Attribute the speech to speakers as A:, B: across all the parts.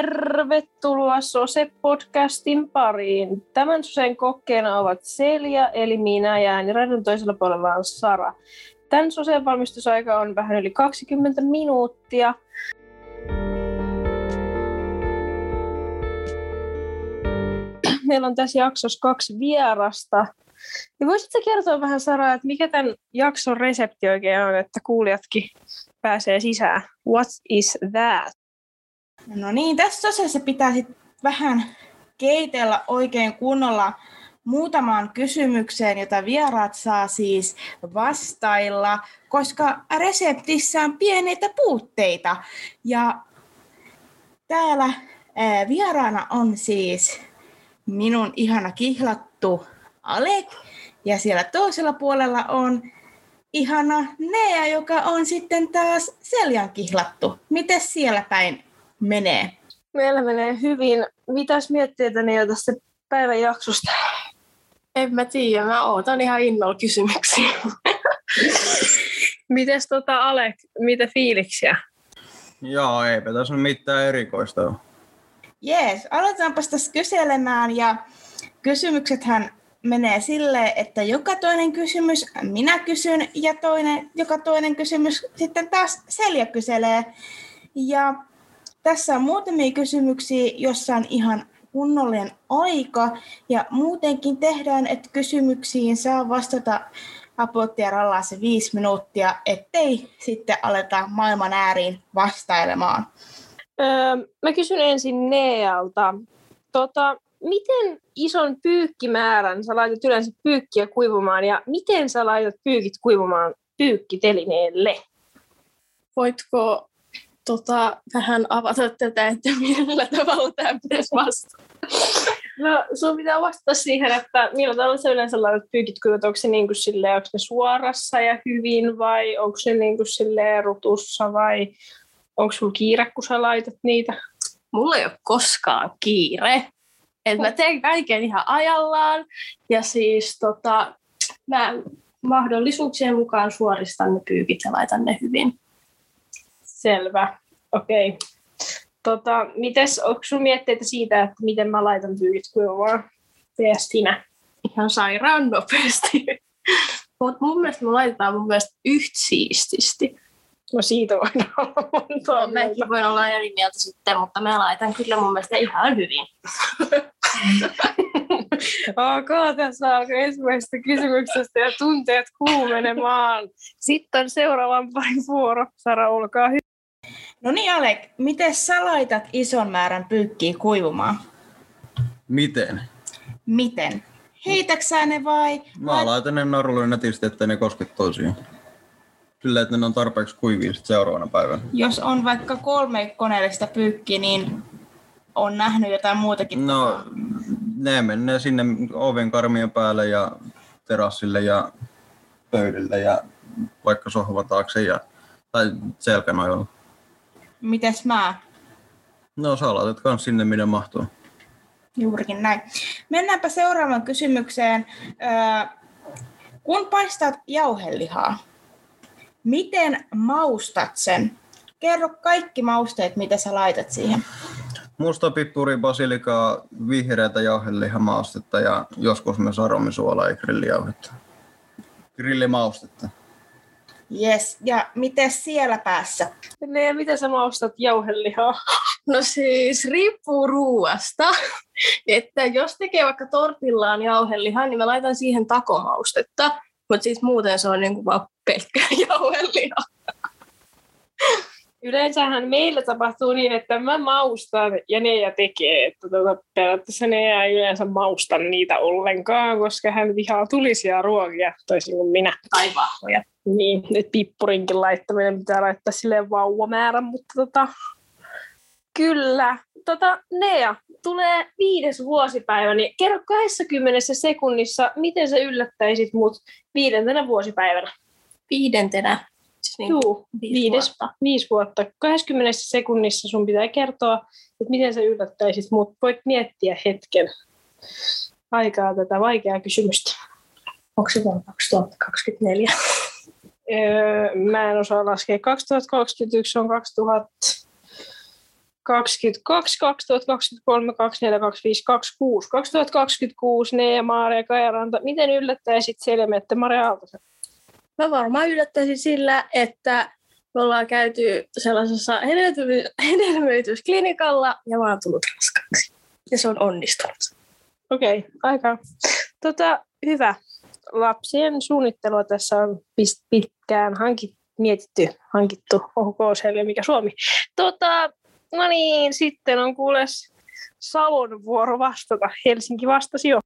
A: Tervetuloa Sose-podcastin pariin. Tämän Sosen kokkeena ovat Selja, eli minä ja ääniraidon toisella puolella on Sara. Tämän Sosen valmistusaika on vähän yli 20 minuuttia. Meillä on tässä jaksossa kaksi vierasta. Ja voisitko kertoa vähän Sara, että mikä tämän jakson resepti oikein on, että kuulijatkin pääsee sisään? What is that?
B: No niin, tässä osassa pitää sit vähän keitellä oikein kunnolla muutamaan kysymykseen, jota vieraat saa siis vastailla, koska reseptissä on pieneitä puutteita. Ja täällä ää, vieraana on siis minun ihana kihlattu Alek, ja siellä toisella puolella on ihana Nea, joka on sitten taas Seljan kihlattu. Miten siellä päin menee?
A: Meillä menee hyvin. Mitäs mietteitä ne tästä päivän jaksosta?
C: En mä tiedä, mä ootan ihan innolla kysymyksiä.
A: Mites tota Alek, mitä fiiliksiä?
D: Joo, eipä tässä ole mitään erikoista.
B: Jees, aletaanpas tässä kyselemään ja kysymyksethän menee silleen, että joka toinen kysymys minä kysyn ja toinen, joka toinen kysymys sitten taas Selja kyselee. Ja tässä on muutamia kysymyksiä, jossa on ihan kunnollinen aika ja muutenkin tehdään, että kysymyksiin saa vastata apottia rallaa se viisi minuuttia, ettei sitten aleta maailman ääriin vastailemaan.
A: Öö, mä kysyn ensin Nealta. Tota, miten ison pyykkimäärän sä laitat yleensä pyykkiä kuivumaan ja miten sä laitat pyykit kuivumaan pyykkitelineelle?
C: Voitko tota, vähän avata tätä, että millä tavalla tämä pitäisi vastata?
A: No sun pitää vastata siihen, että millä tavalla sä yleensä laitat pyykit kuivat, onko se niin kuin silleen, onko ne suorassa ja hyvin vai onko se niin kuin silleen rutussa vai onko sulla kiire, kun sä laitat niitä?
C: Mulla ei ole koskaan kiire. Et mä teen kaiken ihan ajallaan ja siis tota, mä mahdollisuuksien mukaan suoristan ne pyykit ja laitan ne hyvin.
A: Selvä, okei. Okay. Tota, mites, onko sun mietteitä siitä, että miten mä laitan pyykit kuivumaan? Tees sinä.
C: Ihan sairaan nopeasti. Mutta mun mielestä me laitetaan mun mielestä yhtä siististi.
A: No siitä voidaan olla monta
C: no, Mekin voin olla eri mieltä sitten, mutta mä laitan kyllä mun mielestä ihan hyvin.
A: ok, tässä alkoi ensimmäisestä kysymyksestä ja tunteet kuumenemaan. Sitten on seuraavan parin vuoro. Sara, olkaa hyvä.
B: No niin Alek, miten sä laitat ison määrän pyykkiä kuivumaan?
D: Miten?
B: Miten? Heitäksä ne vai?
D: Mä laitan ne narulle netisti, ettei ne koske toisiaan. Sillä, että ne on tarpeeksi kuivia sit seuraavana päivänä.
B: Jos on vaikka kolme koneellista pyykkiä, niin on nähnyt jotain muutakin
D: No, ne menee sinne oven karmien päälle ja terassille ja pöydille ja vaikka sohvan taakse ja, tai selkänojalla.
B: Mites mä?
D: No sä laitat kans sinne, minne mahtuu.
B: Juurikin näin. Mennäänpä seuraavaan kysymykseen. Öö, kun paistat jauhelihaa, miten maustat sen? Kerro kaikki mausteet, mitä sä laitat siihen.
D: Musta pippuri, basilikaa, vihreätä jauhelihamaustetta ja joskus myös aromisuolaa ja grillijauhetta. Grillimaustetta.
B: Yes, ja miten siellä päässä?
A: Ne, ja miten sä maustat jauhelihaa?
C: No siis riippuu ruuasta. että jos tekee vaikka tortillaan jauhelihaa, niin mä laitan siihen takomaustetta. Mutta siis muuten se on niinku vaan pelkkää jauhelihaa.
A: Yleensähän meillä tapahtuu niin, että mä maustan ja ja tekee. Että tuota, periaatteessa ne ei yleensä mausta niitä ollenkaan, koska hän vihaa tulisia ruokia, toisin kuin minä.
C: Tai vahvoja.
A: Niin, nyt pippurinkin laittaminen pitää laittaa silleen vauvamäärän, mutta tota, kyllä. Tota, Nea, tulee viides vuosipäivä, niin kerro 20 sekunnissa, miten sä yllättäisit mut viidentenä vuosipäivänä?
C: Viidentenä?
A: Siis niin Juu, viisi, viides, vuotta. viisi vuotta. 20 sekunnissa sun pitää kertoa, että miten sä yllättäisit mut. Voit miettiä hetken aikaa tätä vaikeaa kysymystä.
C: Onko se vuonna 2024?
A: Öö, mä en osaa laskea. 2021 on 2000 22, 2023, 24, 25, 26, 2026, Nea, Maria, Kajaranta. Miten yllättäisit Selmette Maria Aaltosen?
C: Mä varmaan yllättäisin sillä, että me ollaan käyty sellaisessa hedelmöity- hedelmöitysklinikalla ja mä oon tullut raskaaksi. Ja se on onnistunut.
A: Okei, okay, aika tota, hyvä. Lapsien suunnittelua tässä on pitkään hankittu, mietitty, hankittu, OHK selviä, mikä Suomi. Tota, no niin, sitten on kuules Salon vuoro vastata. Helsinki vastasi jo.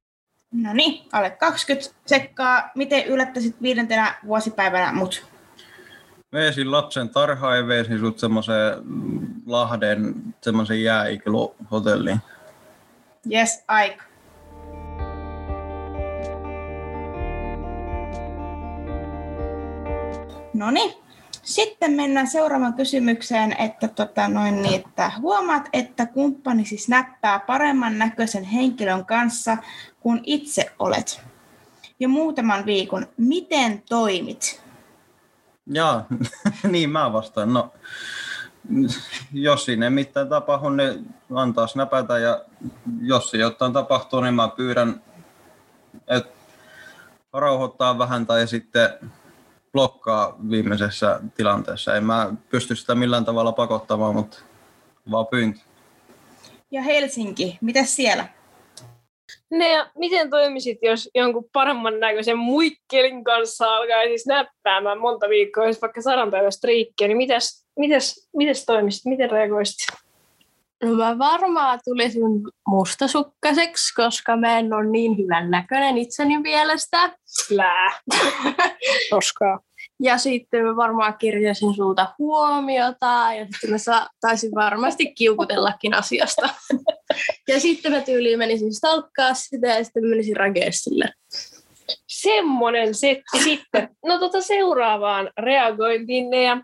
B: No niin, alle 20 sekkaa. Miten yllättäisit viidentenä vuosipäivänä mut?
D: Veesin lapsen tarhaan ja veesin sut semmoiseen Lahden semmoisen jääikluhotelliin.
B: Yes, aika. No niin, sitten mennään seuraavaan kysymykseen, että, tota, noin, niin, että huomaat, että kumppanisi snappaa paremman näköisen henkilön kanssa kuin itse olet. Jo muutaman viikon. Miten toimit?
D: Jaa, niin mä vastaan. No, jos siinä ei mitään tapahdu, niin antaa snäpätä ja jos jotain tapahtuu, niin mä pyydän, että rauhoittaa vähän tai sitten blokkaa viimeisessä tilanteessa. En mä pysty sitä millään tavalla pakottamaan, mutta vaan pyyntö.
B: Ja Helsinki, mitä siellä?
A: Nea, miten toimisit, jos jonkun paremman näköisen muikkelin kanssa alkaisi snäppäämään monta viikkoa, jos vaikka sadan päivän striikkiä, niin mitäs, mitäs, mitäs toimisit, miten reagoisit?
C: No mä varmaan tulisin mustasukkaiseksi, koska mä en ole niin hyvän näköinen itseni mielestä.
A: Lää. Roskaa.
C: Ja sitten mä varmaan kirjasin sulta huomiota ja sitten mä sa- taisin varmasti kiukutellakin asiasta. Ja sitten mä tyyliin menisin stalkkaa sitä ja sitten menisin rakeessille.
A: Semmonen setti sitten. No tota seuraavaan reagointiin, Nea.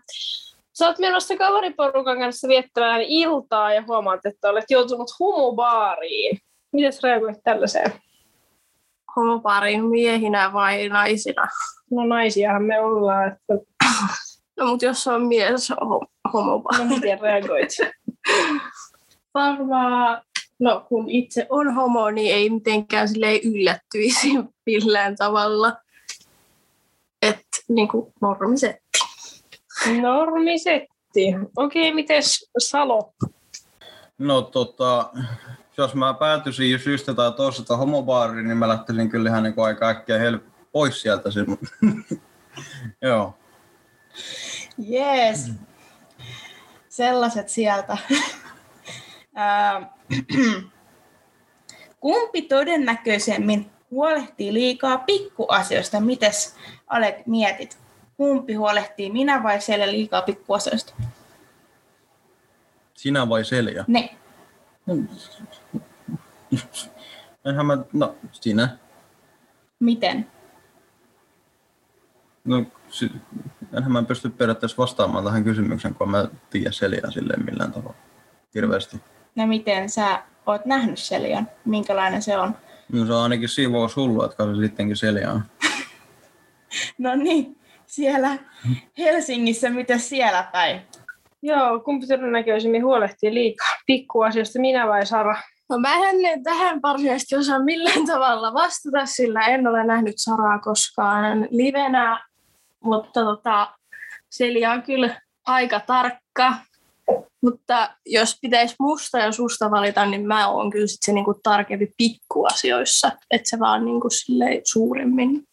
A: Sä oot menossa kaveriporukan kanssa viettämään iltaa ja huomaat, että olet joutunut humubaariin. Miten reagoit tällaiseen?
C: Homoparin miehinä vai naisina?
A: No naisiahan me ollaan, että
C: No mut jos on mies ho- homopaari.
A: no miten reagoit?
C: Varmaan, no kun itse on homo, niin ei mitenkään silleen yllättyisi millään tavalla. Että niinku normisetti.
A: Normisetti. Okei, mites Salo?
D: No tota, jos mä päätyisin syystä tai toisesta homobaariin, niin mä lähtisin kyllä ihan niin aika äkkiä hel- pois sieltä. Sen. Joo.
B: Jees. Sellaiset sieltä. Ää, Kumpi todennäköisemmin huolehtii liikaa pikkuasioista? Mites Alek mietit? Kumpi huolehtii, minä vai siellä liikaa pikkuasioista?
D: Sinä vai Selja?
B: Ne.
D: Enhän mä, no sinä.
B: Miten?
D: No, si- enhän mä pysty periaatteessa vastaamaan tähän kysymykseen, kun mä tiedä Seljaa silleen millään tavalla. Hirveästi.
B: No miten sä oot nähnyt Selian? Minkälainen se on?
D: No se on ainakin siivous hullu, että se sittenkin Selja on.
B: No niin, siellä Helsingissä, mitä siellä päin?
A: Joo, kumpi todennäköisemmin huolehtii liikaa pikkuasioista, minä vai Sara?
C: No mä en tähän varsinaisesti osaa millään tavalla vastata, sillä en ole nähnyt Saraa koskaan livenä, mutta tota, Selja on kyllä aika tarkka. Mutta jos pitäisi musta ja susta valita, niin mä oon kyllä sit se niinku tarkempi pikkuasioissa, että se vaan niinku silleen suuremmin.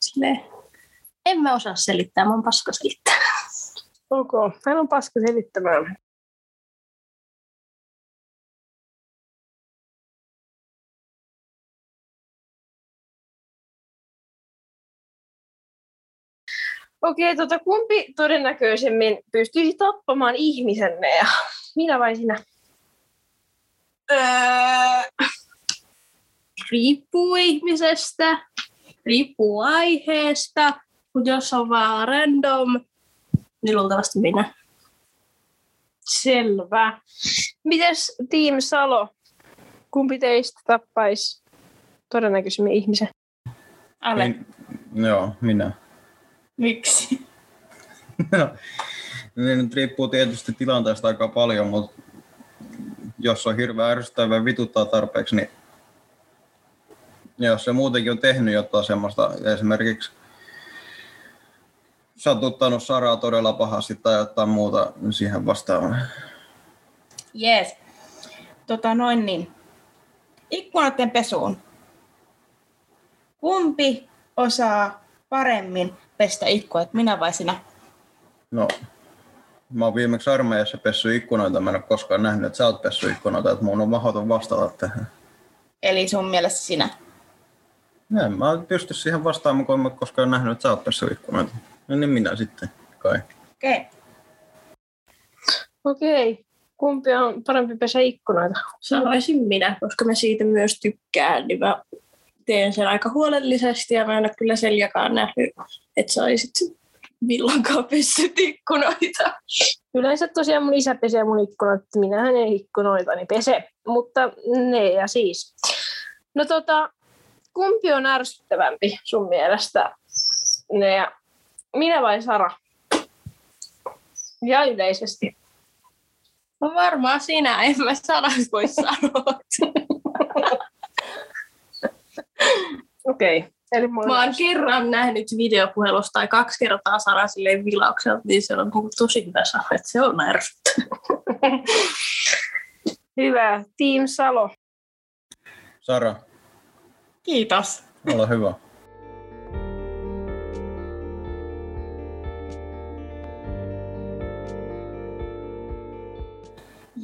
C: Silleen. En mä osaa selittää, mä oon paska selittää.
A: Ok, hän on paska selittämään. Okei, tota, kumpi todennäköisemmin pystyisi tappamaan ihmisenne? Ja minä vai sinä?
C: Öö, riippuu ihmisestä, riippuu aiheesta, mutta jos on vaan random, niin luultavasti minä.
A: Selvä. Mites Team Salo? Kumpi teistä tappaisi todennäköisemmin ihmisen?
B: Ale,
D: Niin, joo, minä.
B: miksi?
D: No, niin nyt riippuu tietysti tilanteesta aika paljon, mutta jos on hirveän ärsyttävä ja vituttaa tarpeeksi, niin ja jos se muutenkin on tehnyt jotain semmoista, esimerkiksi satuttanut Saraa todella pahasti tai jotain muuta niin siihen vastaavaan.
B: Jees. Tota noin niin. Ikkunoiden pesuun. Kumpi osaa paremmin pestä ikkunat, minä vai sinä?
D: No, mä oon viimeksi armeijassa pessy ikkunoita, mä en ole koskaan nähnyt, että sä oot pessy ikkunoita, että mun on mahdoton vastata tähän.
B: Eli sun mielestä sinä.
D: En mä pysty siihen vastaamaan, kun mä koskaan nähnyt, että sä oot pessy ikkunoita. No niin minä sitten, kai.
B: Okei. Okay.
A: Okei. Kumpi on parempi pesä ikkunoita?
C: Sanoisin minä, koska mä siitä myös tykkään, niin mä teen sen aika huolellisesti ja mä en ole kyllä Seljakaan nähnyt, että sä olisit milloinkaan pessyt ikkunoita.
A: Yleensä tosiaan mun isä pesee mun ikkunat, minähän ei ikkunoitani pese, mutta ne ja siis. No tota, kumpi on ärsyttävämpi sun mielestä? Ne ja minä vai Sara? Ja yleisesti.
C: No varmaan sinä, en mä Sara voi sanoa.
A: Okei. Okay. Eli mulla
C: Mä oon kerran nähnyt videopuhelusta tai kaksi kertaa Sara silleen vilaukselta, niin se on tosi hyvä sanoa, että se on ärsyttävä.
A: Hyvä. Team Salo.
D: Sara,
B: Kiitos.
D: ole hyvä.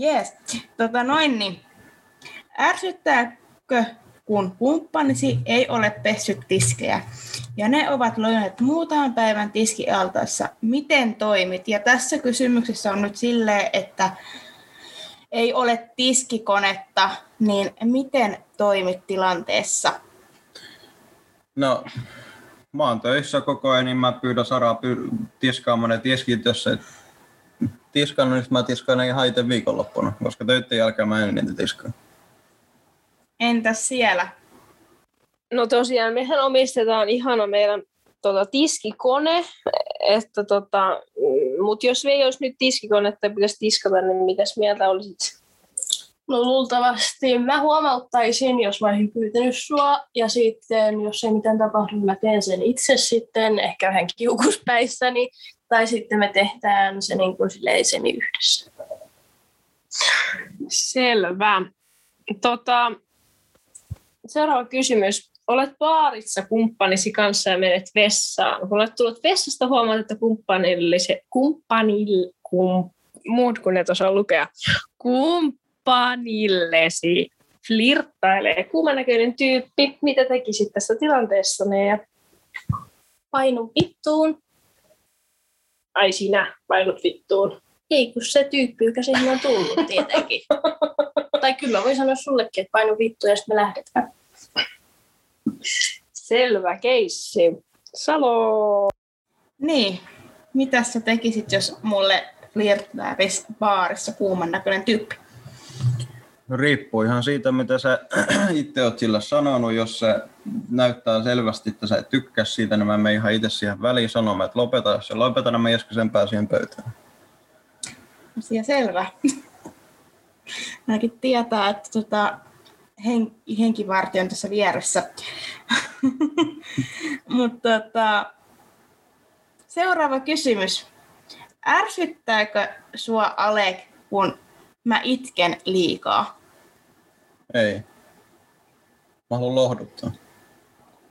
B: Jees. Tota noin niin. Ärsyttääkö, kun kumppanisi ei ole pessyt tiskejä ja ne ovat lojaneet muutaman päivän tiskialtaassa? Miten toimit? Ja tässä kysymyksessä on nyt silleen, että ei ole tiskikonetta, niin miten toimit tilanteessa?
D: No, mä oon töissä koko ajan, niin mä pyydän Saraa tiskaamaan ne tiskit, jos et tiskannut, niin mä tiskaan ne ihan itse viikonloppuna, koska töiden jälkeen mä en niitä tiskaa.
B: Entäs siellä?
A: No tosiaan, mehän omistetaan ihana meidän tota, tiskikone, että tota, mutta jos ei olisi nyt tiskikonetta ja pitäisi tiskata, niin mitäs mieltä olisit?
C: No luultavasti mä huomauttaisin, jos mä olisin pyytänyt sua, ja sitten jos ei mitään tapahdu, niin mä teen sen itse sitten, ehkä vähän kiukuspäissäni, tai sitten me tehdään se niin kuin semi yhdessä.
A: Selvä. Tota, seuraava kysymys. Olet baarissa kumppanisi kanssa ja menet vessaan. Kun olet tullut vessasta, huomaat, että kumppanille, kumppanille, kum, muut kun et osaa lukea, kumppanillesi flirttailee kuumanäköinen tyyppi. Mitä tekisit tässä tilanteessa? Ja
C: Painu vittuun.
A: Ai sinä painut vittuun.
C: Ei, kun se tyyppi, joka sinne on tullut tietenkin. tai kyllä voi sanoa sullekin, että painu vittuun ja sitten me lähdetään.
A: Selvä keissi. Salo.
B: Niin, mitä sä tekisit, jos mulle flirttaisi baarissa kuuman näköinen tyyppi?
D: No, riippuu ihan siitä, mitä sä itse oot sillä sanonut. Jos se näyttää selvästi, että sä et tykkää siitä, niin mä menen ihan itse siihen väliin sanomaan, että lopeta. Jos se lopeta, niin mä jäskisempää siihen pöytään.
B: Asia selvä. Ainakin tietää, että tota, hen, henkivartio on tässä vieressä. Mutta tota, seuraava kysymys. Ärsyttääkö sua Alek, kun mä itken liikaa?
D: Ei. Mä haluan lohduttaa.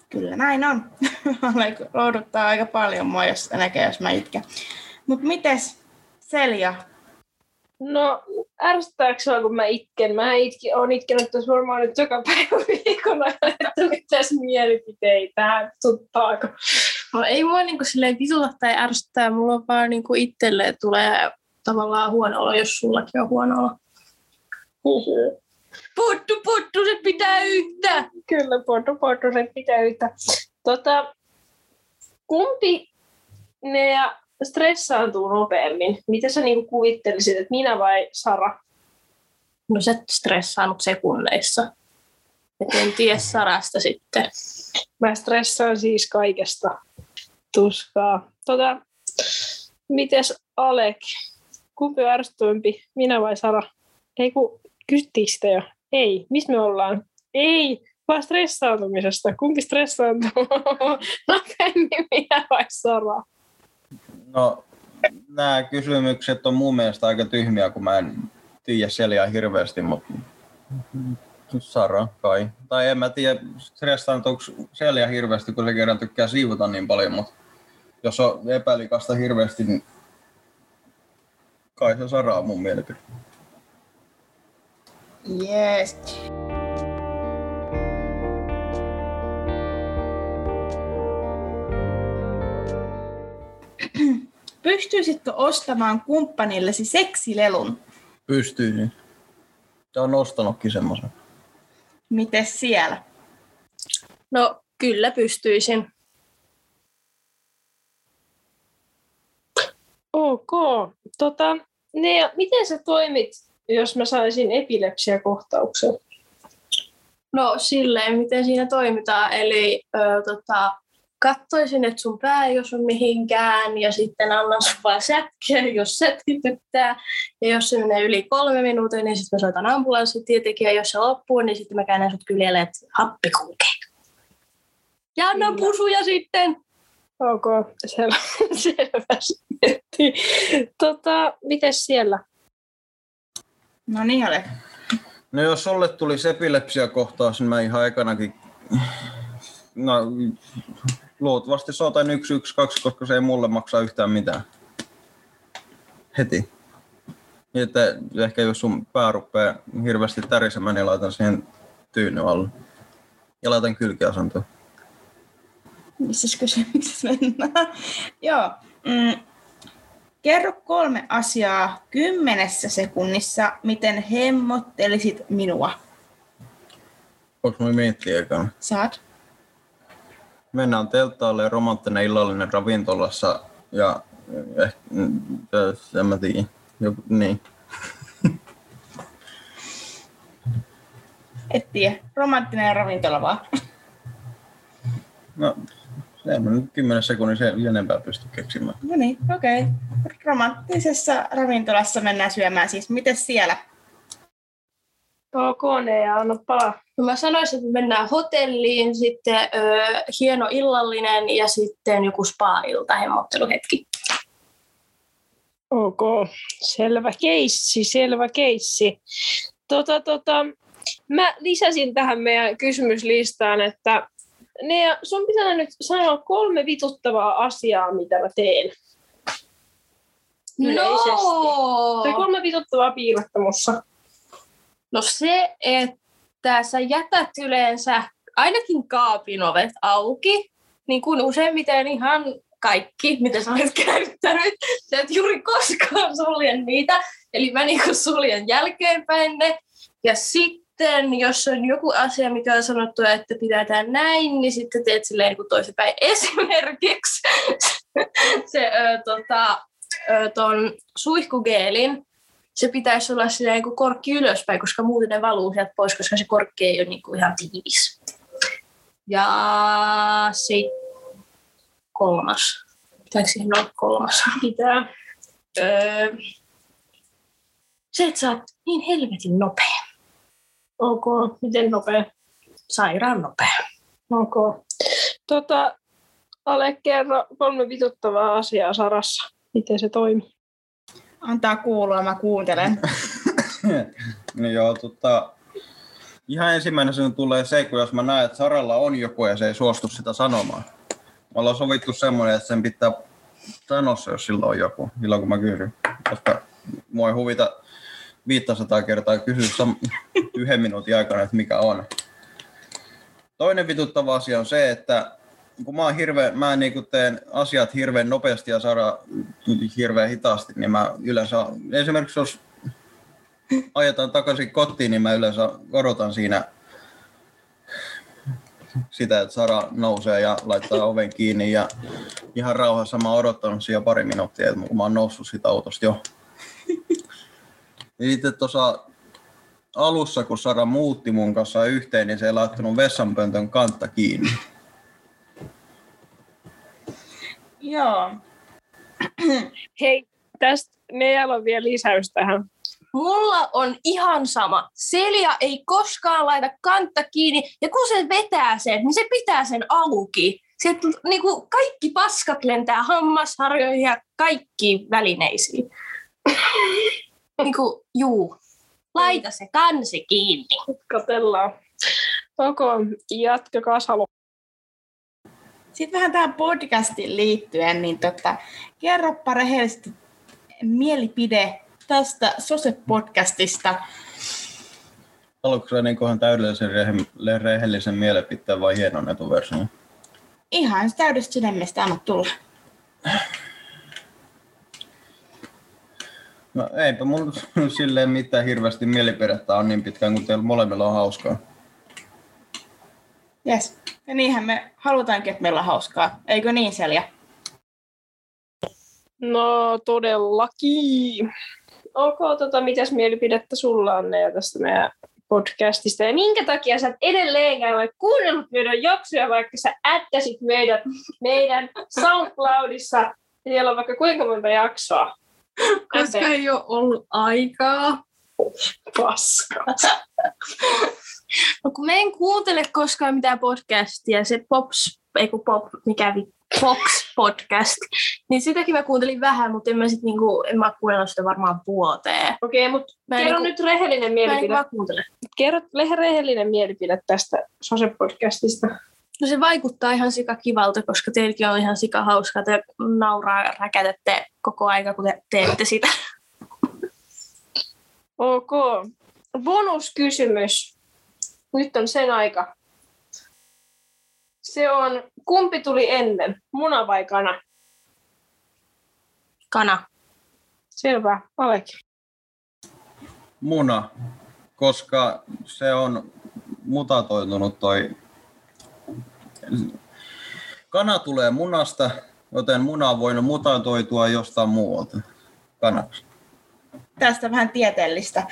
B: Kyllä näin on. Lohduttaa aika paljon mua, jos näkee, jos mä itken. Mutta mites Selja?
A: No, ärsyttääkö sua, kun mä itken? Mä itkin, oon itkenyt tässä varmaan nyt joka päivä viikon ajan, että mitäs mielipiteitä, tuttaako?
C: No, ei mua niinku silleen vituta tai ärsyttää, mulla on vaan niinku itselle tulee tavallaan huono olo, jos sullakin on huono olo. Puttu, puttu, se pitää yhtä!
A: Kyllä, porto, porto, se pitää yhtä. Tota, kumpi ne ja stressaantuu nopeammin? Mitä sä niinku kuvittelisit, että minä vai Sara?
C: No se stressaanut sekunneissa. Et en tiedä Sarasta sitten.
A: Mä stressaan siis kaikesta tuskaa. Tota, mites Alek? Kumpi on ärsyttävämpi, minä vai Sara? Ei kun Kysyttiinkö sitä jo? Ei. Missä me ollaan? Ei. Vaan stressaantumisesta. Kumpi stressaantuu? Nopeammin minä vai Sara?
D: No, nämä kysymykset on mun mielestä aika tyhmiä, kun mä en tiedä Selia hirveästi, mutta Sara kai. Tai en mä tiedä, stressaantuuko Selia hirveästi, kun se kerran tykkää siivota niin paljon, mutta jos on epälikasta hirveästi, niin kai se Sara on mun mielipide.
B: Yes. Pystyisitkö ostamaan kumppanillesi seksilelun?
D: Pystyisin. Tämä on ostanutkin semmoisen.
B: Miten siellä?
C: No kyllä pystyisin.
A: Ok. Tota, Nea, miten sä toimit, jos mä saisin epilepsiakohtauksen?
C: No silleen, miten siinä toimitaan. Eli ö, tota, katsoisin, että sun pää ei osu mihinkään ja sitten annan sun vaan sätkeä, jos se tyttää. Ja jos se menee yli kolme minuuttia, niin sitten mä soitan ambulanssit tietenkin. Ja jos se loppuu, niin sitten mä käännän sut kyljelle, että happi kulkee. Ja annan pusuja sitten.
A: Ok, selvä, selvästi. Tota, miten siellä?
B: No niin, ole.
D: No jos sulle tuli epilepsiakohtaus, niin mä ihan ekanakin... No, luultavasti soitan 112, koska se ei mulle maksaa yhtään mitään. Heti. Niin, että ehkä jos sun pää rupeaa hirveästi tärisemään, niin laitan siihen tyynyn alle. Ja laitan kylkiasentoon.
B: Missä kysymyksessä mennään? Joo. Mm. Kerro kolme asiaa kymmenessä sekunnissa, miten hemmottelisit minua.
D: Voinko mä miettiä ekana?
B: Saat.
D: Mennään telttaalle romanttinen illallinen ravintolassa ja ehkä, en mä tiedä. Joku, niin.
B: Et tiedä. Romanttinen ravintola vaan.
D: No, en mä nyt kymmenen sekunnissa enempää pysty keksimään.
B: No niin, okei. Okay. Romanttisessa ravintolassa mennään syömään siis. Miten siellä?
A: Ok, Nea, anna palaa.
C: No mä sanoisin, että me mennään hotelliin, sitten ö, hieno illallinen ja sitten joku spa-ilta, hemmotteluhetki.
A: Ok, selvä keissi, selvä keissi. Tota, tota, mä lisäsin tähän meidän kysymyslistaan, että Nea, sun pitää nyt sanoa kolme vituttavaa asiaa, mitä mä teen. Yleisesti. Tai
C: No!
A: kolme vituttavaa piirrettä mussa.
C: no se, että sä jätät yleensä ainakin kaapin ovet auki, niin kuin useimmiten ihan kaikki, mitä sä olet käyttänyt. Sä et juuri koskaan sulje niitä. Eli mä niinku suljen jälkeenpäin ne. Ja sitten, jos on joku asia, mikä on sanottu, että pitää tehdä näin, niin sitten teet silleen niin toisinpäin. Esimerkiksi se ö, tota, ö, ton suihkugeelin, se pitäisi olla silleen kuin korkki ylöspäin, koska muuten ne valuu sieltä pois, koska se korkki ei ole niin kuin ihan tiivis. Ja sitten kolmas. Pitääkö siihen olla kolmas?
A: Pitää.
C: Öö, se, että sä oot niin helvetin nopea.
A: Ok, miten nopea?
C: Sairaan nopea.
A: Ok. Tota, Ale, kerro kolme vituttavaa asiaa Sarassa. Miten se toimii?
B: Antaa kuulua, mä kuuntelen.
D: no joo, tota, ihan ensimmäinen sinun tulee se, kun jos mä näen, että Saralla on joku ja se ei suostu sitä sanomaan. Me ollaan sovittu semmoinen, että sen pitää sanoa se, jos sillä on joku, silloin kun mä kysyn. Koska mua ei huvita 500 kertaa kysyä yhden minuutin aikana, että mikä on. Toinen vituttava asia on se, että kun mä, oon hirveän, mä niin teen asiat hirveän nopeasti ja saada hirveän hitaasti, niin mä yleensä, esimerkiksi jos ajetaan takaisin kotiin, niin mä yleensä odotan siinä sitä, että Sara nousee ja laittaa oven kiinni ja ihan rauhassa mä oon odottanut siellä pari minuuttia, että mä oon noussut siitä autosta jo. Ja sitten tuossa alussa, kun Sara muutti mun kanssa yhteen, niin se ei laittanut vessanpöntön kantta kiinni.
B: Joo.
A: Hei, tästä Nealla on vielä lisäys tähän.
C: mulla on ihan sama. Selja ei koskaan laita kantta kiinni, ja kun se vetää sen, niin se pitää sen auki. Sieltä niinku, kaikki paskat lentää hammasharjoihin ja kaikki välineisiin. Niinku, juu. Laita se kansi kiinni.
A: Katellaan. Onko jatkakaa Salo?
B: Sitten vähän tähän podcastiin liittyen, niin tota, kerropa rehellisesti mielipide tästä Sose-podcastista.
D: Haluatko niin täydellisen rehe- rehellisen mielipiteen vai hienonnetun version?
B: Ihan täydestä sydämestä anna tulla.
D: No eipä mun silleen mitään hirveästi mielipidettä on niin pitkään kuin teillä molemmilla on hauskaa.
B: Yes. Ja niinhän me halutaankin, että meillä on hauskaa. Eikö niin, Selja?
A: No todellakin. Onko tota, mitäs mielipidettä sulla on Nea, tästä meidän podcastista ja minkä takia sä et edelleenkään ole kuunnellut meidän jaksoja, vaikka sä ättäsit meidät meidän SoundCloudissa. Siellä on vaikka kuinka monta jaksoa.
C: Koska ei ole ollut aikaa.
A: Paska.
C: No kun mä en kuuntele koskaan mitään podcastia, se Pops, ei kun Pop, mikä vi, Fox podcast, niin sitäkin mä kuuntelin vähän, mutta en mä sit niinku, en mä kuunnellut sitä varmaan vuoteen.
A: Okei, mutta
C: Mä en
A: kerro
C: niinku-
A: nyt rehellinen
C: Mä en
A: mielipide.
C: vaan kuuntele.
A: Kerro rehellinen mielipide tästä Sose-podcastista.
C: No se vaikuttaa ihan sika kivalta, koska teilläkin on ihan sika hauskaa. Te nauraa ja räkätette koko aika, kun te teette sitä.
A: Ok. Bonuskysymys. Nyt on sen aika. Se on, kumpi tuli ennen, muna vai kana?
C: Kana.
A: Selvä, Aleki.
D: Muna, koska se on mutatoitunut toi... Kana tulee munasta, joten muna on voinut mutatoitua jostain muualta. Kanaksi.
B: Tästä vähän tieteellistä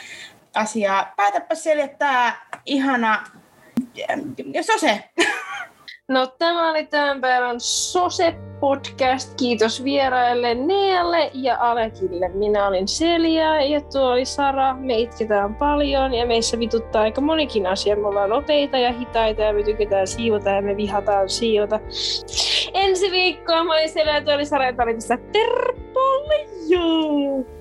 B: asiaa. Päätäpä Selja tää ihana Sose.
A: No tämä oli tämän päivän Sose-podcast. Kiitos vieraille Nealle ja Alekille. Minä olin Selja ja tuo oli Sara. Me itketään paljon ja meissä vituttaa aika monikin asia. Me ollaan nopeita ja hitaita ja me tykätään siivota ja me vihataan siivota. Ensi viikkoa mä olin Selja ja tuo oli Sara ja tämä oli tässä Terpolle. Joo!